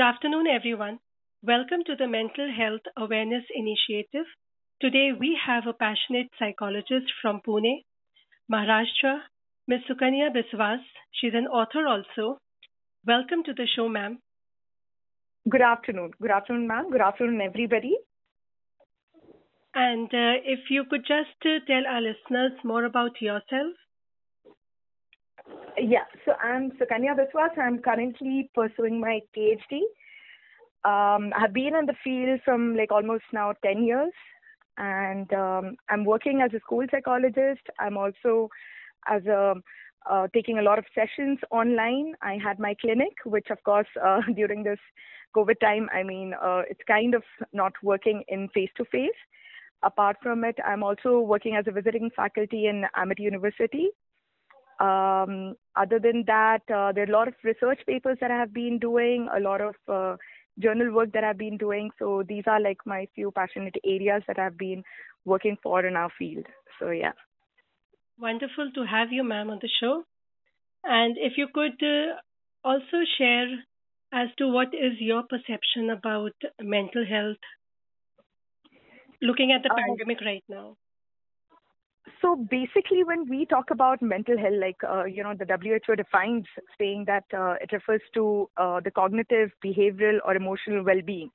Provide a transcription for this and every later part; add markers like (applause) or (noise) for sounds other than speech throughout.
Good afternoon, everyone. Welcome to the Mental Health Awareness Initiative. Today, we have a passionate psychologist from Pune, Maharashtra, Ms. Sukanya Biswas. She's an author also. Welcome to the show, ma'am. Good afternoon. Good afternoon, ma'am. Good afternoon, everybody. And uh, if you could just uh, tell our listeners more about yourself. Yeah, so I'm Sukanya Biswas. I'm currently pursuing my PhD. Um, I've been in the field from like almost now 10 years, and um, I'm working as a school psychologist. I'm also as a uh, taking a lot of sessions online. I had my clinic, which of course uh, (laughs) during this COVID time, I mean, uh, it's kind of not working in face to face. Apart from it, I'm also working as a visiting faculty in Amity University. Um, other than that, uh, there are a lot of research papers that I have been doing, a lot of uh, journal work that I've been doing. So these are like my few passionate areas that I've been working for in our field. So yeah. Wonderful to have you, ma'am, on the show. And if you could uh, also share as to what is your perception about mental health looking at the Uh, pandemic right now. So basically, when we talk about mental health, like uh, you know, the WHO defines saying that uh, it refers to uh, the cognitive, behavioral, or emotional well-being,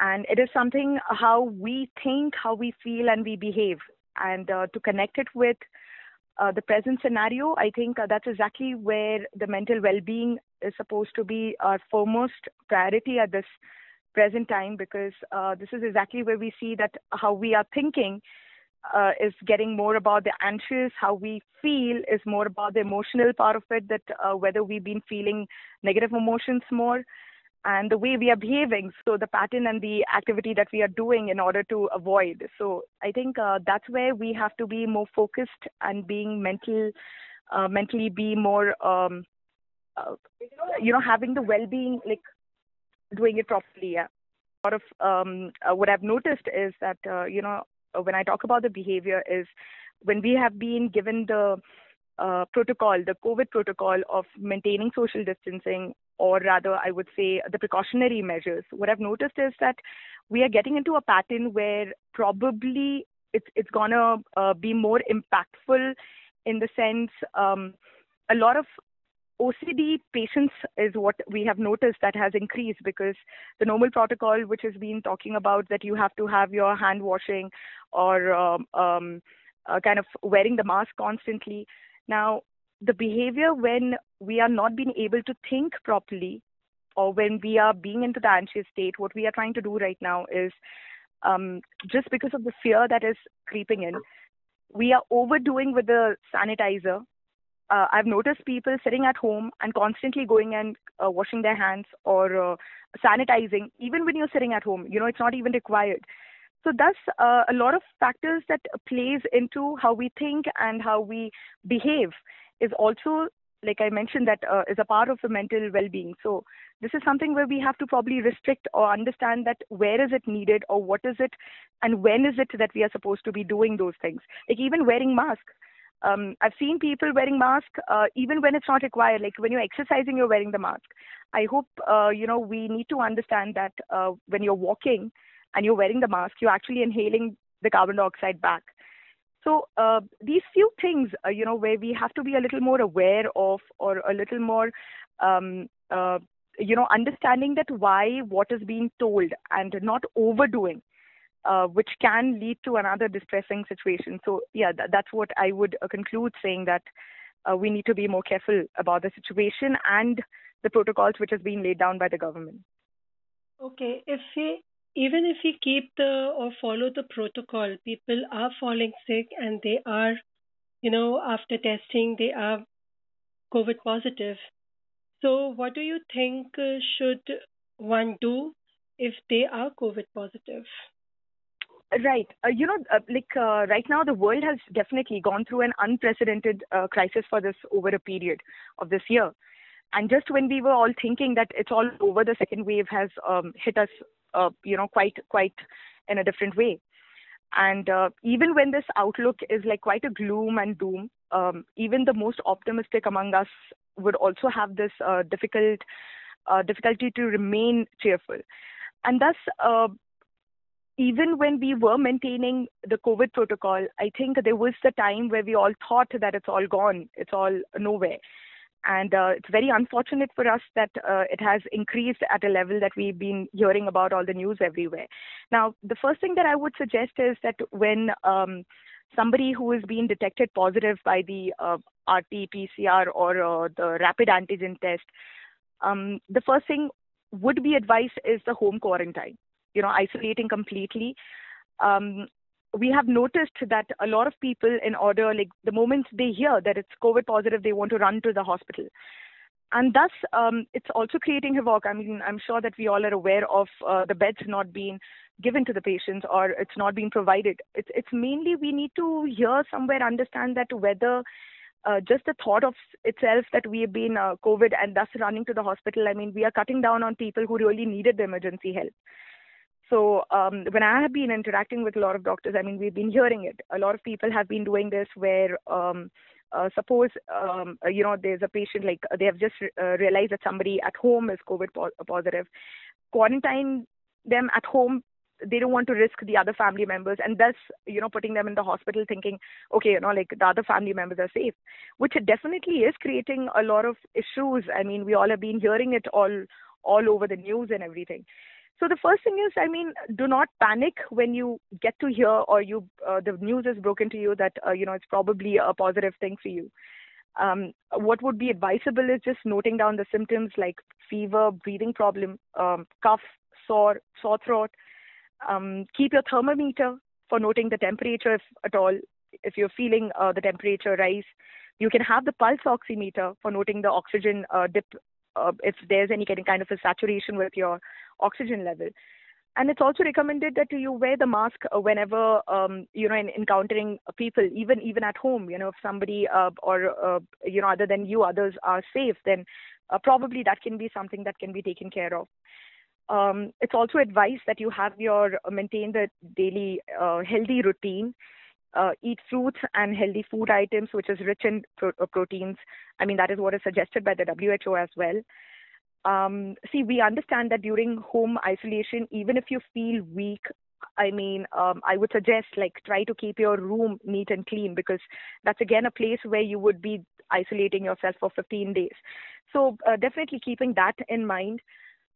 and it is something how we think, how we feel, and we behave. And uh, to connect it with uh, the present scenario, I think uh, that's exactly where the mental well-being is supposed to be our foremost priority at this present time, because this is exactly where we see that how we are thinking uh, is getting more about the anxious, how we feel is more about the emotional part of it, that uh, whether we've been feeling negative emotions more, and the way we are behaving, so the pattern and the activity that we are doing in order to avoid. So I think uh, that's where we have to be more focused and being mental, uh, mentally be more, um, uh, you know, having the well-being, like doing it properly. Yeah. A lot of um, uh, what I've noticed is that you know when I talk about the behavior is when we have been given the uh, protocol, the COVID protocol of maintaining social distancing, or rather, I would say the precautionary measures. What I've noticed is that we are getting into a pattern where probably it's it's gonna uh, be more impactful in the sense um, a lot of OCD patients is what we have noticed that has increased because the normal protocol, which has been talking about that you have to have your hand washing or um, um, uh, kind of wearing the mask constantly. Now, the behavior when we are not being able to think properly or when we are being into the anxious state, what we are trying to do right now is um, just because of the fear that is creeping in, we are overdoing with the sanitizer uh, I've noticed people sitting at home and constantly going and uh, washing their hands or uh, sanitizing, even when you're sitting at home. You know, it's not even required. So thus, uh, a lot of factors that plays into how we think and how we behave is also, like I mentioned, that uh, is a part of the mental well-being. So this is something where we have to probably restrict or understand that where is it needed or what is it and when is it that we are supposed to be doing those things. Like even wearing mask um, I've seen people wearing mask uh, even when it's not required. Like when you're exercising, you're wearing the mask. I hope uh, you know we need to understand that uh, when you're walking and you're wearing the mask, you're actually inhaling the carbon dioxide back. So uh, these few things, uh, you know, where we have to be a little more aware of, or a little more, um, uh, you know, understanding that why what is being told and not overdoing uh, which can lead to another distressing situation. So, yeah, th- that's what I would uh, conclude saying that uh, we need to be more careful about the situation and the protocols which has been laid down by the government. Okay, if we even if we keep the or follow the protocol, people are falling sick and they are, you know, after testing, they are COVID positive. So, what do you think uh, should one do if they are COVID positive? Right. Uh, you know, uh, like uh, right now, the world has definitely gone through an unprecedented uh, crisis for this over a period of this year. And just when we were all thinking that it's all over, the second wave has um, hit us, uh, you know, quite quite in a different way. And uh, even when this outlook is like quite a gloom and doom, um, even the most optimistic among us would also have this difficult difficulty to remain cheerful. And thus, uh, even when we were maintaining the COVID protocol, I think there was the time where we all thought that it's all gone, it's all nowhere. And uh, it's very unfortunate for us that uh, it has increased at a level that we've been hearing about all the news everywhere. Now, the first thing that I would suggest is that when um, somebody who is being detected positive by the uh, RT-PCR or uh, the rapid antigen test, um, the first thing would be advised is the home quarantine, you know, isolating completely. Um, we have noticed that a lot of people, in order, like the moment they hear that it's COVID positive, they want to run to the hospital. And thus, um, it's also creating havoc. I mean, I'm sure that we all are aware of uh, the beds not being given to the patients or it's not being provided. It's, it's mainly we need to hear somewhere, understand that whether uh, just the thought of itself that we have been uh, COVID and thus running to the hospital, I mean, we are cutting down on people who really needed the emergency help. So um, when I have been interacting with a lot of doctors, I mean, we've been hearing it. A lot of people have been doing this where, um, uh, suppose, um, uh, you know, there's a patient like they have just uh, realized that somebody at home is COVID po- positive. Quarantine them at home they don't want to risk the other family members and thus you know putting them in the hospital thinking okay you know like the other family members are safe which definitely is creating a lot of issues i mean we all have been hearing it all all over the news and everything so the first thing is, I mean, do not panic when you get to hear or you uh, the news is broken to you that uh, you know it's probably a positive thing for you. Um, what would be advisable is just noting down the symptoms like fever, breathing problem, um, cough, sore, sore throat. Um, keep your thermometer for noting the temperature if at all. If you're feeling uh, the temperature rise, you can have the pulse oximeter for noting the oxygen uh, dip uh, if there's any kind of a saturation with your oxygen level. And it's also recommended that you wear the mask uh, whenever um, you know in encountering people, even even at home. You know, if somebody uh, or uh, you know other than you, others are safe, then uh, probably that can be something that can be taken care of. Um, it's also advised that you have your uh, maintain the daily uh, healthy routine uh, eat fruits and healthy food items, which is rich in pro- proteins. I mean, that is what is suggested by the WHO as well. Um, see, we understand that during home isolation, even if you feel weak, I mean, um, I would suggest like try to keep your room neat and clean because that's again a place where you would be isolating yourself for 15 days. So uh, definitely keeping that in mind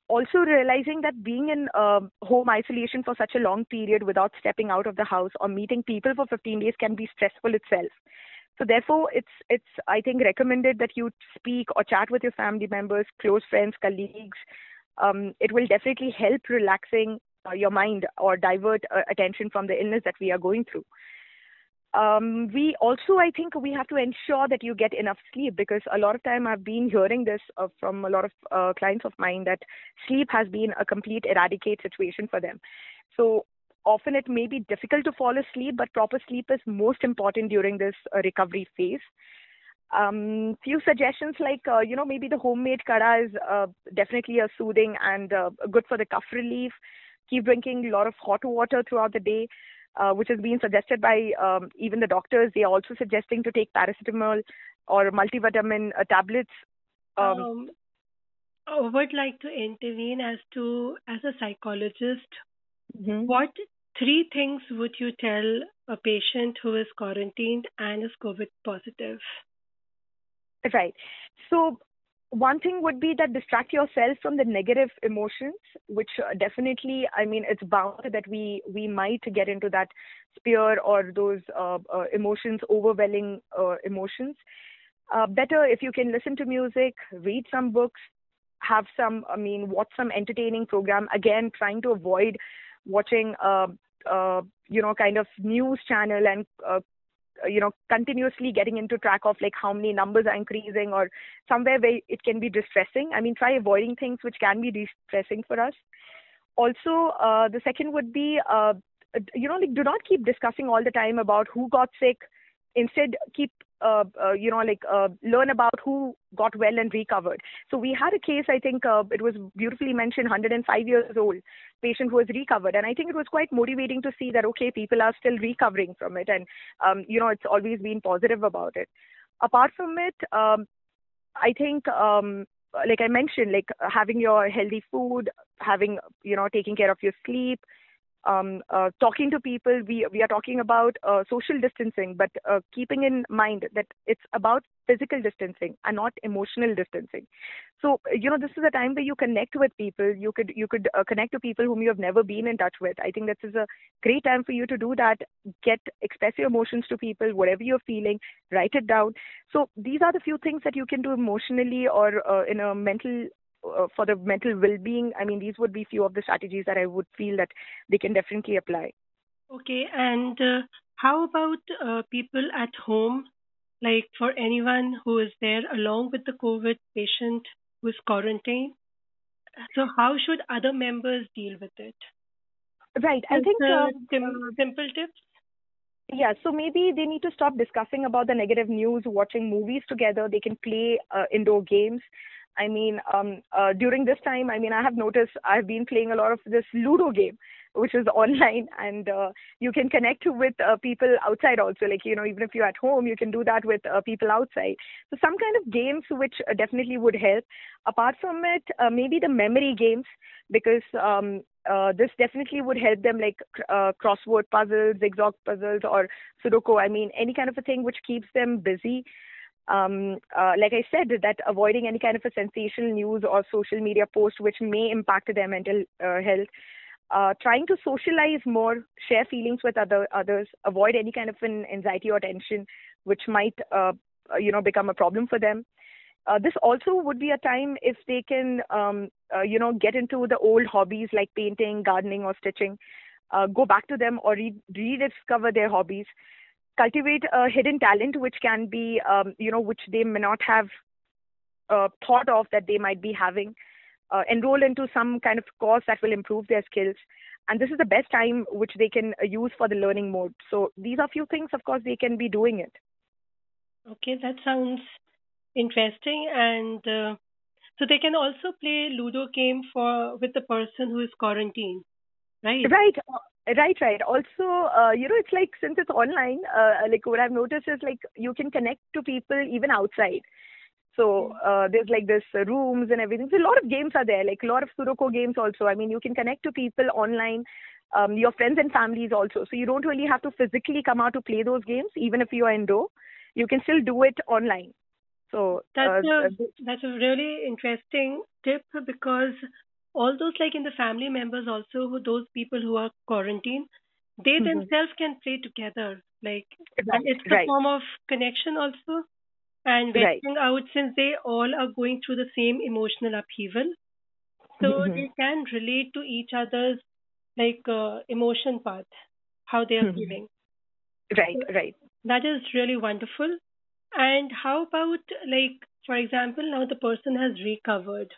also realizing that being in uh, home isolation for such a long period without stepping out of the house or meeting people for 15 days can be stressful itself so therefore it's it's i think recommended that you speak or chat with your family members close friends colleagues um, it will definitely help relaxing uh, your mind or divert uh, attention from the illness that we are going through um, we also, I think, we have to ensure that you get enough sleep because a lot of time I've been hearing this uh, from a lot of uh, clients of mine that sleep has been a complete eradicate situation for them. So often it may be difficult to fall asleep, but proper sleep is most important during this uh, recovery phase. Um, few suggestions like uh, you know maybe the homemade kada is uh, definitely a soothing and uh, good for the cough relief. Keep drinking a lot of hot water throughout the day uh, which has been suggested by um, even the doctors. They are also suggesting to take paracetamol or multivitamin uh, tablets. Um, um, I would like to intervene as to as a psychologist. Mm-hmm. What three things would you tell a patient who is quarantined and is COVID positive? Right. So one thing would be that distract yourself from the negative emotions which uh, definitely i mean it's bound that we we might get into that sphere or those uh, uh, emotions overwhelming uh, emotions uh, better if you can listen to music read some books have some i mean watch some entertaining program again trying to avoid watching uh, you know kind of news channel and uh, you know continuously getting into track of like how many numbers are increasing or somewhere where it can be distressing. I mean try avoiding things which can be distressing for us. Also uh, the second would be uh, you know like do not keep discussing all the time about who got sick. Instead keep uh, uh, you know like uh, learn about who got well and recovered. So we had a case i think uh, it was beautifully mentioned 105 years old patient who was recovered. And i think it was quite motivating to see that okay people are still recovering from it. And um, you know it's always been positive about it. Apart from it um, i think um, like I mentioned, like having your healthy food, having you know taking care of your sleep, um, uh, talking to people. We we are talking about uh, social distancing, but uh, keeping in mind that it's about physical distancing and not emotional distancing. So you know this is a time where you connect with people. You could you could uh, connect to people whom you have never been in touch with. I think this is a great time for you to do that. Get express your emotions to people, whatever you're feeling. Write it down. So these are the few things that you can do emotionally or uh, in a mental uh, for the mental well-being i mean these would be few of the strategies that i would feel that they can definitely apply. Okay and uh, how about uh, people at home? Like for anyone who is there along with the covid patient who is quarantined? So how should other members deal with it? Right i think uh, simple tips. Yeah so maybe they need to stop discussing about the negative news watching movies together. They can play uh, indoor games I mean, um, uh, during this time, I mean, I have noticed I've been playing a lot of this Ludo game, which is (laughs) online, and uh, you can connect with uh, people outside also. Like, you know, even if you're at home, you can do that with uh, people outside. So, some kind of games which uh, definitely would help. Apart from it, uh, maybe the memory games, because um, uh, this definitely would help them, like uh, crossword puzzles, zigzag puzzles, or Sudoku. I mean, any kind of a thing which keeps them busy um, uh, like I said, that avoiding any kind of a sensational news or social media post which may impact their mental uh, health. Uh, trying to socialize more, share feelings with other others, avoid any kind of an anxiety or tension which might, uh, uh, you know, become a problem for them. Uh, this also would be a time if they can, um, you know, get into the old hobbies like painting, gardening, or stitching. go back to them or re- rediscover their hobbies cultivate a hidden talent which can be um, you know which they may not have uh, thought of that they might be having uh, enroll into some kind of course that will improve their skills. And this is the best time which they can uh, use for the learning mode. So these are few things of course they can be doing it. Okay that sounds interesting. And uh, so they can also play ludo game for with the person who is quarantined right? Right Right, right. Also, uh, you know, it's like since it's online, uh, like what I've noticed is like you can connect to people even outside. So hmm. uh, there's like this uh, rooms and everything. So a lot of games are there, like a lot of Sudoku games also. I mean, you can connect to people online, um, your friends and families also. So you don't really have to physically come out to play those games, even if you are indoor. You can still do it online. So that's uh, a, that's a really interesting tip because all those like in the family members also who those people who are quarantined they mm-hmm. themselves can play together like right, it's a right. form of connection also and venturing right. out since they all are going through the same emotional upheaval so mm-hmm. they can relate to each other's like uh, emotion path how they are mm-hmm. feeling right so right that is really wonderful and how about like for example now the person has recovered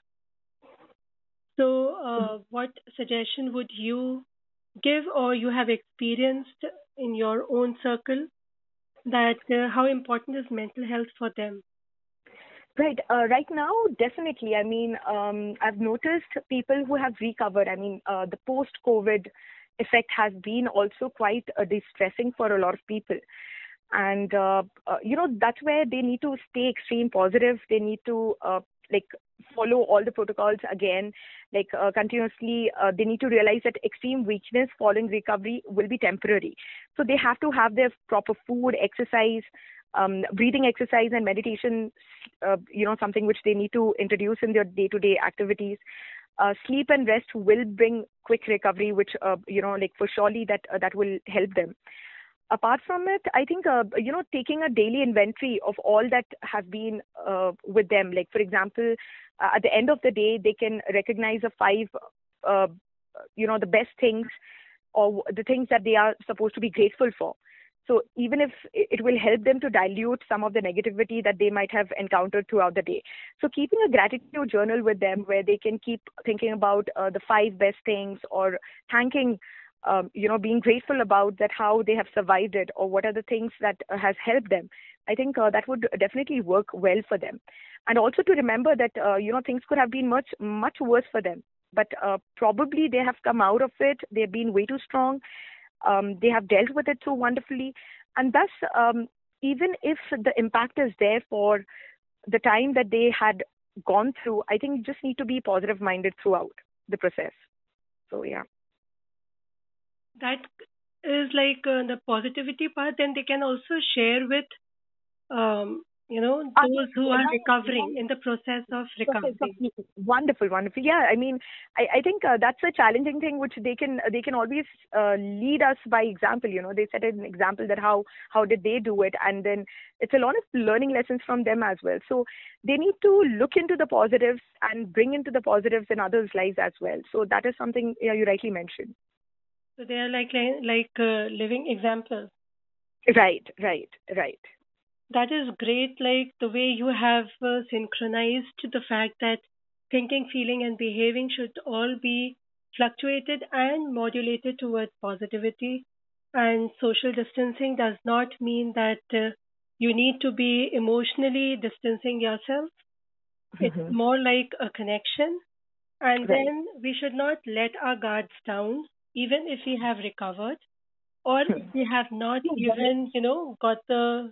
so, uh, what suggestion would you give, or you have experienced in your own circle, that uh, how important is mental health for them? Right. Uh, right now, definitely. I mean, um, I've noticed people who have recovered. I mean, uh, the post-COVID effect has been also quite uh, distressing for a lot of people and uh, uh, you know that's where they need to stay extreme positive they need to uh, like follow all the protocols again like uh, continuously uh, they need to realize that extreme weakness following recovery will be temporary. So they have to have their proper food exercise um, breathing exercise and meditation uh, you know something which they need to introduce in their day to day activities. Uh, sleep and rest will bring quick recovery which uh, you know like for surely that uh, that will help them apart from it, I think uh, you know taking a daily inventory of all that have been uh, with them. Like for example, uh, at the end of the day, they can recognize the five, uh, you know, the best things or the things that they are supposed to be grateful for. So even if it will help them to dilute some of the negativity that they might have encountered throughout the day. So keeping a gratitude journal with them where they can keep thinking about uh, the five best things or thanking um, you know, being grateful about that how they have survived it or what are the things that uh, has helped them. I think uh, that would definitely work well for them, and also to remember that uh, you know things could have been much much worse for them, but uh, probably they have come out of it. They've been way too strong. Um, they have dealt with it so wonderfully, and thus um, even if the impact is there for the time that they had gone through, I think you just need to be positive minded throughout the process. So yeah. That is like uh, the positivity part. Then they can also share with um, you know those who are recovering in the process of recovery wonderful wonderful. Yeah i mean i, I think uh, that's a challenging thing which they can they can always uh, lead us by example you know. They set an example that how how did they do it and then it's a lot of learning lessons from them as well. So they need to look into the positives and bring into the positives in others lives as well. So that is something yeah, you rightly mentioned so they are like like uh, living examples right right right that is great, like the way you have uh, synchronized the fact that thinking, feeling, and behaving should all be fluctuated and modulated towards positivity. And social distancing does not mean that uh, you need to be emotionally distancing yourself. Mm-hmm. It's more like a connection. And right. then we should not let our guards down, even if we have recovered or if hmm. we have not even, you know, got the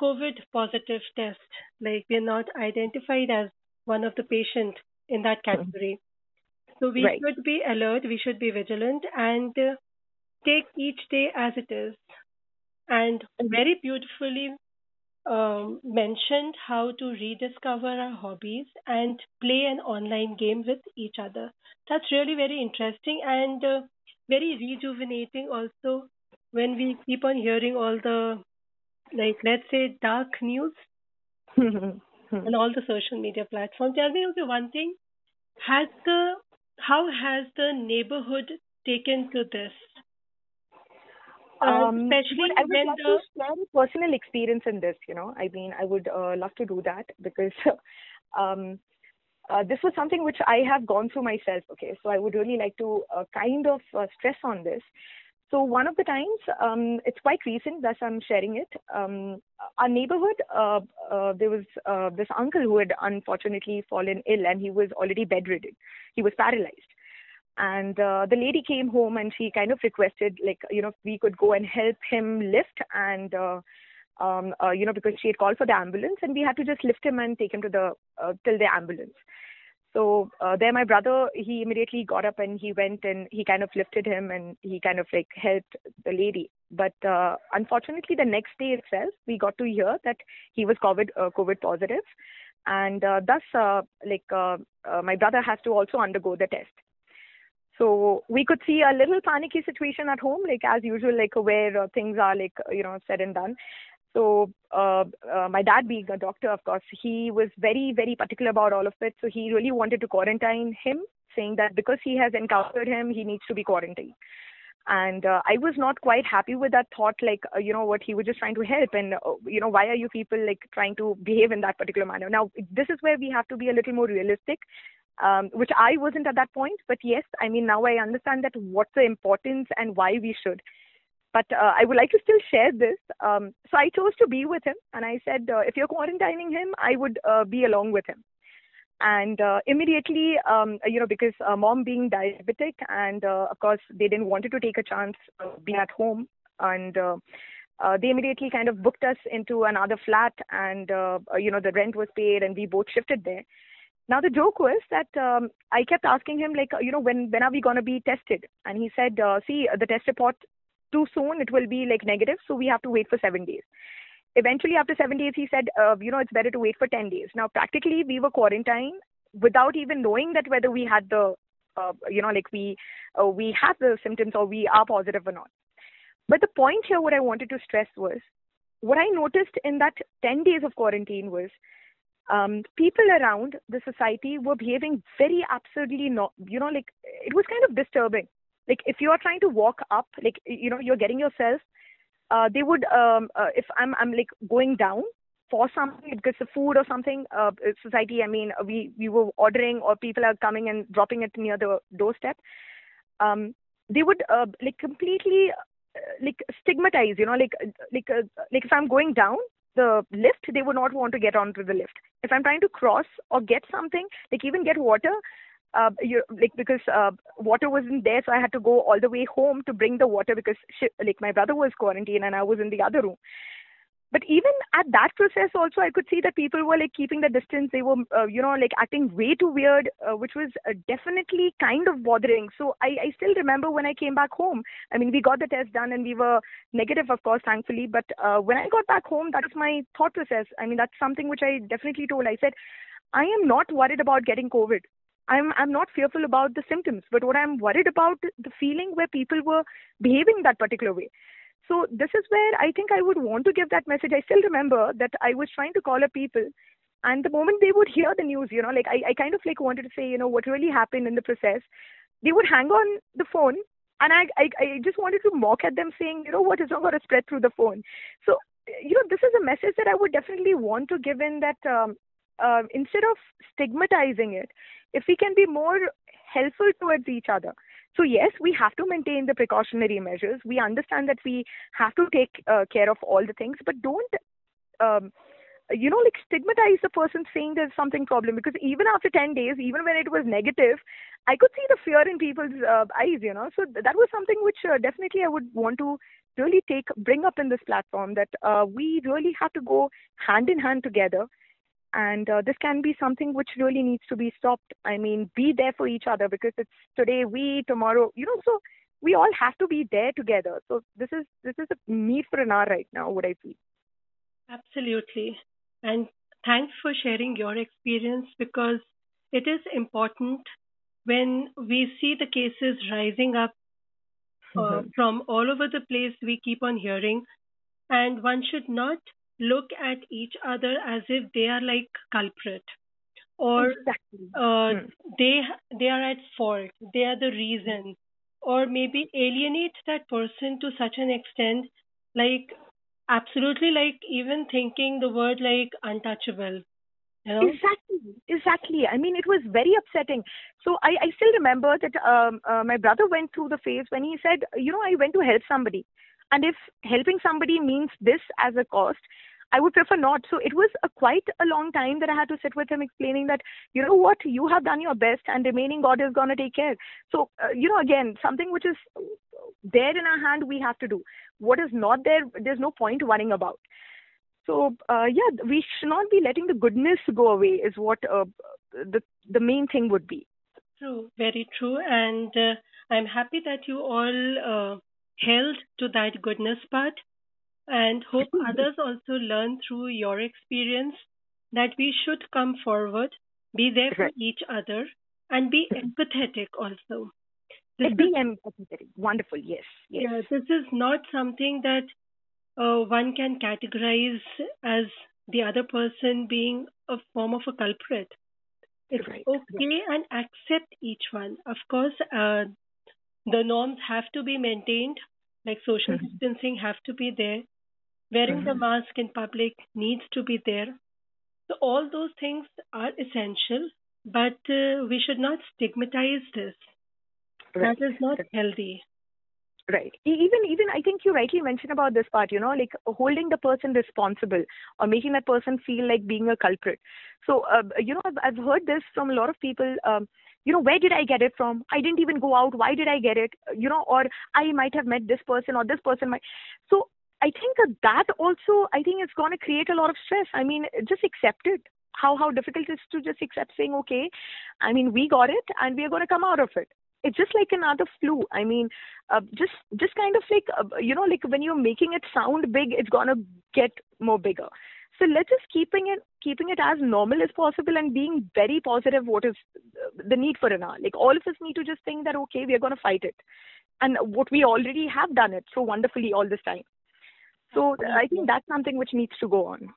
COVID positive test. Like we're not identified as one of the patient in that mm-hmm. category. So we right. should be alert, we should be vigilant and uh, take each day as it is. And mm-hmm. very beautifully um, mentioned how to rediscover our hobbies and play an online game with each other. That's really very interesting and uh, very rejuvenating also when we keep on hearing all the like let's say dark news (laughs) and all the social media platforms. Tell me, okay, one thing: has the how has the neighborhood taken to this? Uh, um, especially I would when love the... to share personal experience in this. You know, I mean, I would uh, love to do that because (laughs) um, uh, this was something which I have gone through myself. Okay, so I would really like to uh, kind of uh, stress on this so one of the times, um, it's quite recent, thus I'm sharing it. Um, our neighborhood, uh, uh, there was uh, this uncle who had unfortunately fallen ill, and he was already bedridden. He was paralyzed, and the lady came home and she kind of requested, like, you know, we could go and help him lift, and um, uh, you know, because she had called for the ambulance, and we had to just lift him and take him to the uh, till the ambulance. So uh, there, my brother, he immediately got up and he went and he kind of lifted him and he kind of like helped the lady. But uh, unfortunately, the next day itself, we got to hear that he was COVID uh, COVID positive, and uh, thus, uh, like uh, uh, my brother has to also undergo the test. So we could see a little panicky situation at home, like as usual, like where uh, things are like you know said and done. So uh, uh, my dad being a doctor, of course, he was very, very particular about all of it. So he really wanted to quarantine him, saying that because he has encountered him, he needs to be quarantined. And uh, I was not quite happy with that thought, like, uh, you know, what he was just trying to help. And, uh, you know, why are you people like trying to behave in that particular manner? Now, this is where we have to be a little more realistic um, which I wasn't at that point. But yes, I mean, now I understand that what's the importance and why we should. But uh, I would like to still share this. Um, so I chose to be with him, and I said, uh, if you're quarantining him, I would uh, be along with him. And uh, immediately, um, you know, because uh, mom being diabetic, and uh, of course they didn't wanted to take a chance being at home, and they immediately kind of booked us into another flat, and you know the rent was paid, and we both shifted there. Now the joke was that um, I kept asking him like, you know, when when are we to be tested? And he said, uh, see, the test report too soon, it will be like negative. So we have to wait for seven days. Eventually, after seven days, he said, uh, you know, it's better to wait for 10 days. Now, practically, we were quarantined without even knowing that whether we had the, uh, you know, like we, uh, we have the symptoms or we are positive or not. But the point here, what I wanted to stress was, what I noticed in that 10 days of quarantine was, um, people around the society were behaving very absurdly, not, you know, like it was kind of disturbing like if you are trying to walk up like you know you're getting yourself uh, they would um, uh, if i'm i'm like going down for something because the food or something uh, society i mean we we were ordering or people are coming and dropping it near the doorstep um, they would uh, like completely uh, like stigmatize you know like like uh, like if i'm going down the lift they would not want to get onto the lift. If i'm trying to cross or get something like even get water uh, you, like because uh, water wasn't there, so I had to go all the way home to bring the water because she, like my brother was quarantined and I was in the other room. but even at that process also i could see that people were like keeping the distance. They were uh, you know like acting way too weird uh, which was uh, definitely kind of bothering. So I, I still remember when i came back home. I mean we got the test done and we were negative of course thankfully but uh, when i got back home that was my thought process. I mean that's something which i definitely told. I said i am not worried about getting covid I'm I'm not fearful about the symptoms, but what I'm worried about the feeling where people were behaving that particular way. So this is where I think I would want to give that message. I still remember that I was trying to call up people and the moment they would hear the news, you know, like I, I kind of like wanted to say, you know, what really happened in the process, they would hang on the phone and I, I, I just wanted to mock at them saying, you know, what is not going to spread through the phone. So, you know, this is a message that I would definitely want to give in that um, uh, instead of stigmatizing it, if we can be more helpful towards each other, so yes, we have to maintain the precautionary measures. We understand that we have to take uh, care of all the things, but don't, um, you know, like stigmatize the person saying there's something problem. Because even after 10 days, even when it was negative, I could see the fear in people's uh, eyes, you know. So that was something which uh, definitely I would want to really take, bring up in this platform that uh, we really have to go hand in hand together and uh, this can be something which really needs to be stopped. I mean be there for each other because it's today we tomorrow you know so we all have to be there together. So this is this is a need for an hour right now what i feel. Absolutely. And thanks for sharing your experience because it is important when we see the cases rising up uh, mm-hmm. from all over the place we keep on hearing. And one should not look at each other as if they are like culprit or exactly. uh, hmm. they they are at fault they are the reason or maybe alienate that person to such an extent like absolutely like even thinking the word like untouchable you know? Exactly, exactly. I mean, it was very upsetting. So I, I still remember that um, uh, my brother went through the phase when he said, you know, I went to help somebody. And if helping somebody means this as a cost, I would prefer not. So it was a quite a long time that I had to sit with him explaining that, you know what, you have done your best and remaining God is going to take care. So, uh, you know, again, something which is there in our hand, we have to do. What is not there, there's no point worrying about. So, uh, yeah, we should not be letting the goodness go away, is what uh, the, the main thing would be. True, very true. And uh, I'm happy that you all uh, held to that goodness part and hope (laughs) others also learn through your experience that we should come forward, be there for each other, and be empathetic also. This be empathetic. Wonderful. Yes. Yes. Yeah, this is not something that uh, one can categorize as the other person being a form of a culprit. It's right. okay and accept each one. Of course, uh, the norms have to be maintained, like social mm-hmm. distancing have to be there. Wearing mm-hmm. the mask in public needs to be there. So all those things are essential, but uh, we should not stigmatize this. Right. That is not healthy. Right. Even even I think you rightly mentioned about this part, you know, like holding the person responsible or making that person feel like being a culprit. So, uh, you know, I've, I've heard this from a lot of people. Um, you know, where did I get it from? I didn't even go out. Why did I get it? You know, or I might have met this person or this person might. So I think that also, I think it's going to create a lot of stress. I mean, just accept it. How how difficult it is to just accept saying, okay, I mean, we got it and we are going to come out of it. It's just like another flu. I mean, uh, just just kind of like uh, you know, like when you're making it sound big, it's gonna get more bigger. So let's just keeping it keeping it as normal as possible and being very positive. What is the need for an hour? Like all of us need to just think that okay, we are going to fight it, and what we already have done it so wonderfully all this time. So I think that's something which needs to go on.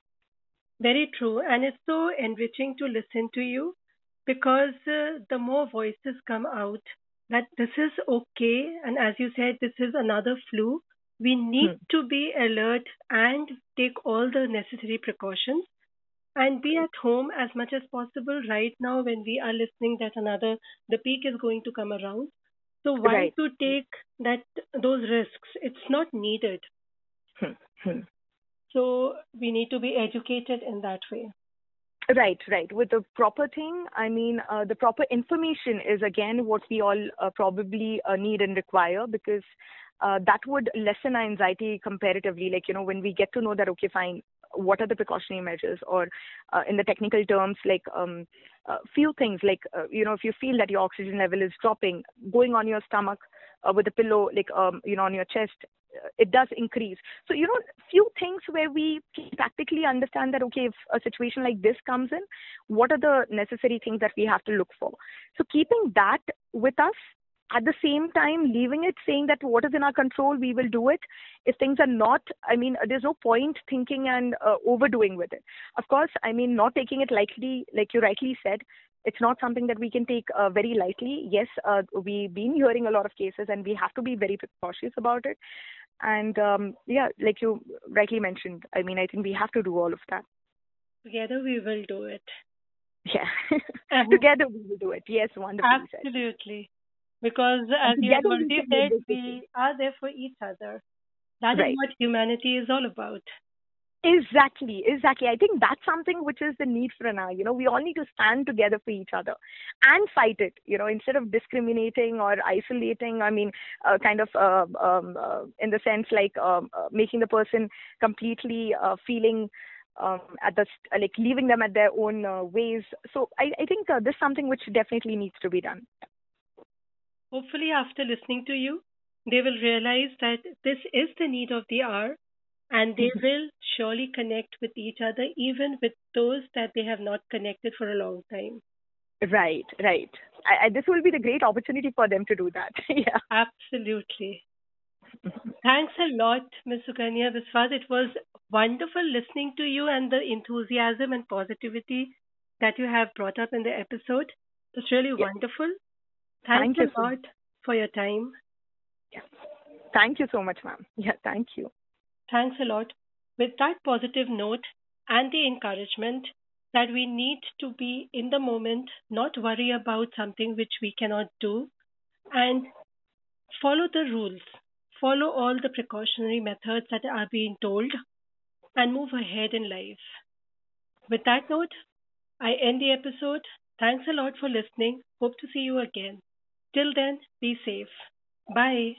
Very true, and it's so enriching to listen to you because uh, the more voices come out that this is okay, and as you said, this is another flu we need hmm. to be alert and take all the necessary precautions and be at home as much as possible right now when we are listening that another the peak is going to come around so why right. to take that those risks it's not needed hmm. Hmm. so we need to be educated in that way Right, right. With the proper thing, I mean, uh, the proper information is again what we all uh, probably uh, need and require because uh, that would lessen our anxiety comparatively. Like, you know, when we get to know that, okay, fine, what are the precautionary measures? Or uh, in the technical terms like um, uh, few things like uh, you know if you feel that your oxygen level is dropping going on your stomach uh, with a pillow like um, you know on your chest uh, it does increase. So you know few things where we practically understand that okay if a situation like this comes in what are the necessary things that we have to look for? So keeping that with us at the same time leaving it saying that what is in our control we will do it. If things are not i mean there's no point thinking and uh, overdoing with it. Of course i mean not taking it lightly like you rightly said it's not something that we can take uh, very lightly. Yes uh, we've been hearing a lot of cases and we have to be very cautious about it. And um, yeah like you rightly mentioned i mean i think we have to do all of that. Together we will do it. Yeah. (laughs) (laughs) Together we will do it. Yes wonderful absolutely because as you already said, we are there for each other. That right. is what humanity is all about. Exactly, exactly. I think that's something which is the need for now. You know, we all need to stand together for each other and fight it. You know, instead of discriminating or isolating. I mean, uh, kind of uh, um, uh, in the sense like um, uh, making the person completely uh, feeling um, at the like leaving them at their own uh, ways. So I, I think this is something which definitely needs to be done. Hopefully, after listening to you, they will realize that this is the need of the hour and they mm-hmm. will surely connect with each other, even with those that they have not connected for a long time. Right, right. I, I, this will be the great opportunity for them to do that. (laughs) yeah. Absolutely. Thanks a lot, Ms. Sukanya Biswas. It was wonderful listening to you and the enthusiasm and positivity that you have brought up in the episode. It's really yeah. wonderful. Thank, thank you a lot for your time. Yeah. Thank you so much, ma'am. Yeah, thank you. Thanks a lot. With that positive note and the encouragement that we need to be in the moment, not worry about something which we cannot do, and follow the rules, follow all the precautionary methods that are being told, and move ahead in life. With that note, I end the episode. Thanks a lot for listening. Hope to see you again. Till then, be safe. Bye.